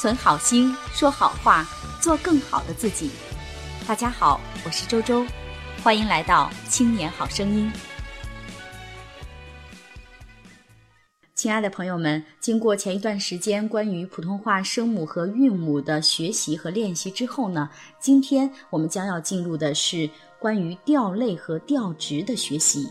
存好心，说好话，做更好的自己。大家好，我是周周，欢迎来到《青年好声音》。亲爱的朋友们，经过前一段时间关于普通话声母和韵母的学习和练习之后呢，今天我们将要进入的是关于调类和调值的学习。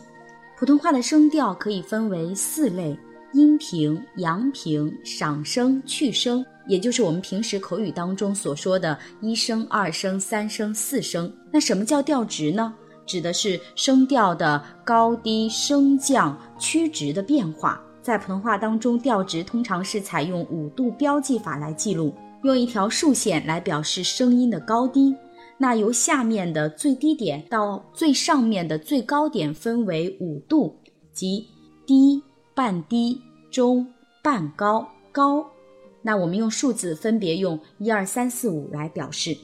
普通话的声调可以分为四类。阴平、阳平、赏声、去声，也就是我们平时口语当中所说的一声、二声、三声、四声。那什么叫调值呢？指的是声调的高低升降曲直的变化。在普通话当中，调值通常是采用五度标记法来记录，用一条竖线来表示声音的高低。那由下面的最低点到最上面的最高点分为五度，即低。半低、中、半高、高，那我们用数字分别用一二三四五来表示。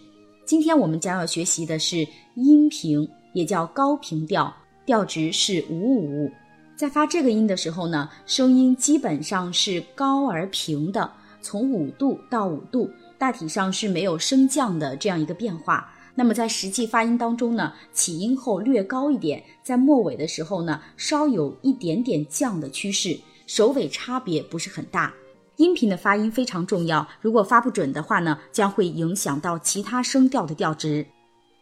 今天我们将要学习的是阴平，也叫高平调，调值是五五。在发这个音的时候呢，声音基本上是高而平的，从五度到五度，大体上是没有升降的这样一个变化。那么在实际发音当中呢，起音后略高一点，在末尾的时候呢，稍有一点点降的趋势，首尾差别不是很大。音频的发音非常重要，如果发不准的话呢，将会影响到其他声调的调值。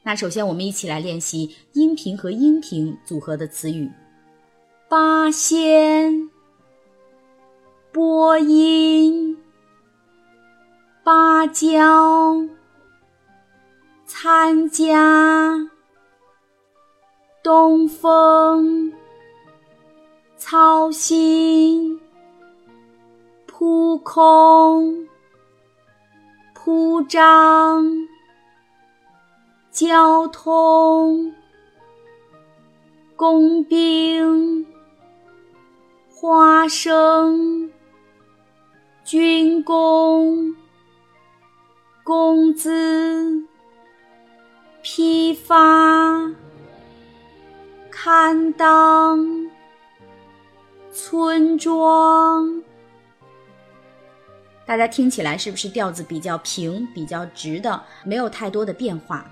那首先我们一起来练习音频和音频组合的词语：八仙、播音、芭蕉。参加，东风，操心，空，铺张，交通，工兵，花生，军工，工资。批发、堪当、村庄，大家听起来是不是调子比较平、比较直的，没有太多的变化？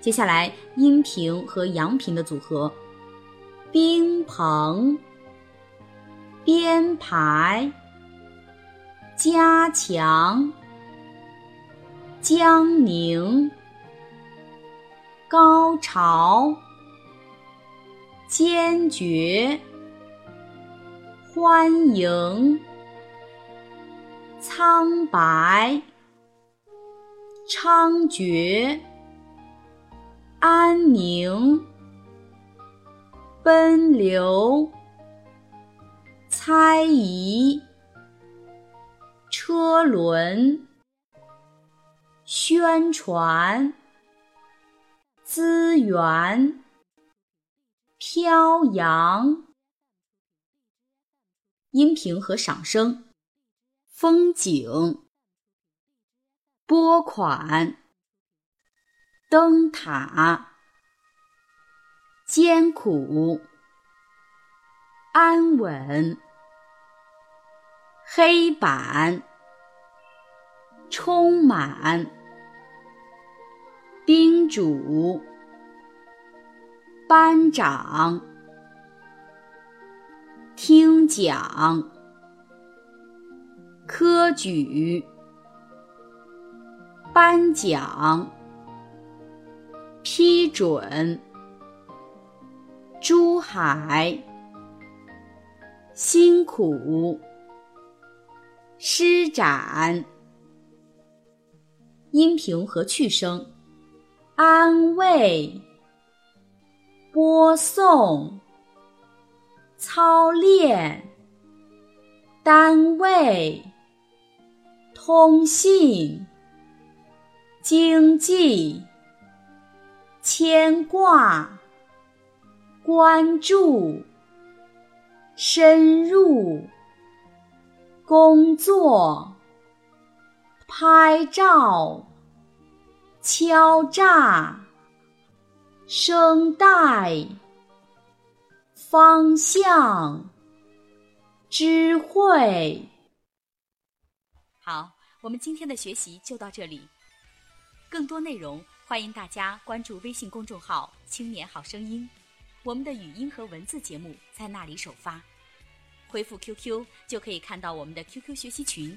接下来阴平和阳平的组合：冰棚、编排、加强、江宁。高潮，坚决，欢迎，苍白，猖獗，安宁，奔流，猜疑，车轮，宣传。资源，飘扬，音频和赏声，风景，拨款，灯塔，艰苦，安稳，黑板，充满。宾主、班长、听讲、科举、颁奖、批准、珠海、辛苦、施展、音频和去声。安慰、播送、操练、单位、通信、经济、牵挂、关注、深入、工作、拍照。敲诈，声带，方向，智慧。好，我们今天的学习就到这里，更多内容欢迎大家关注微信公众号“青年好声音”，我们的语音和文字节目在那里首发。回复 QQ 就可以看到我们的 QQ 学习群，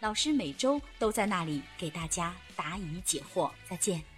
老师每周都在那里给大家答疑解惑。再见。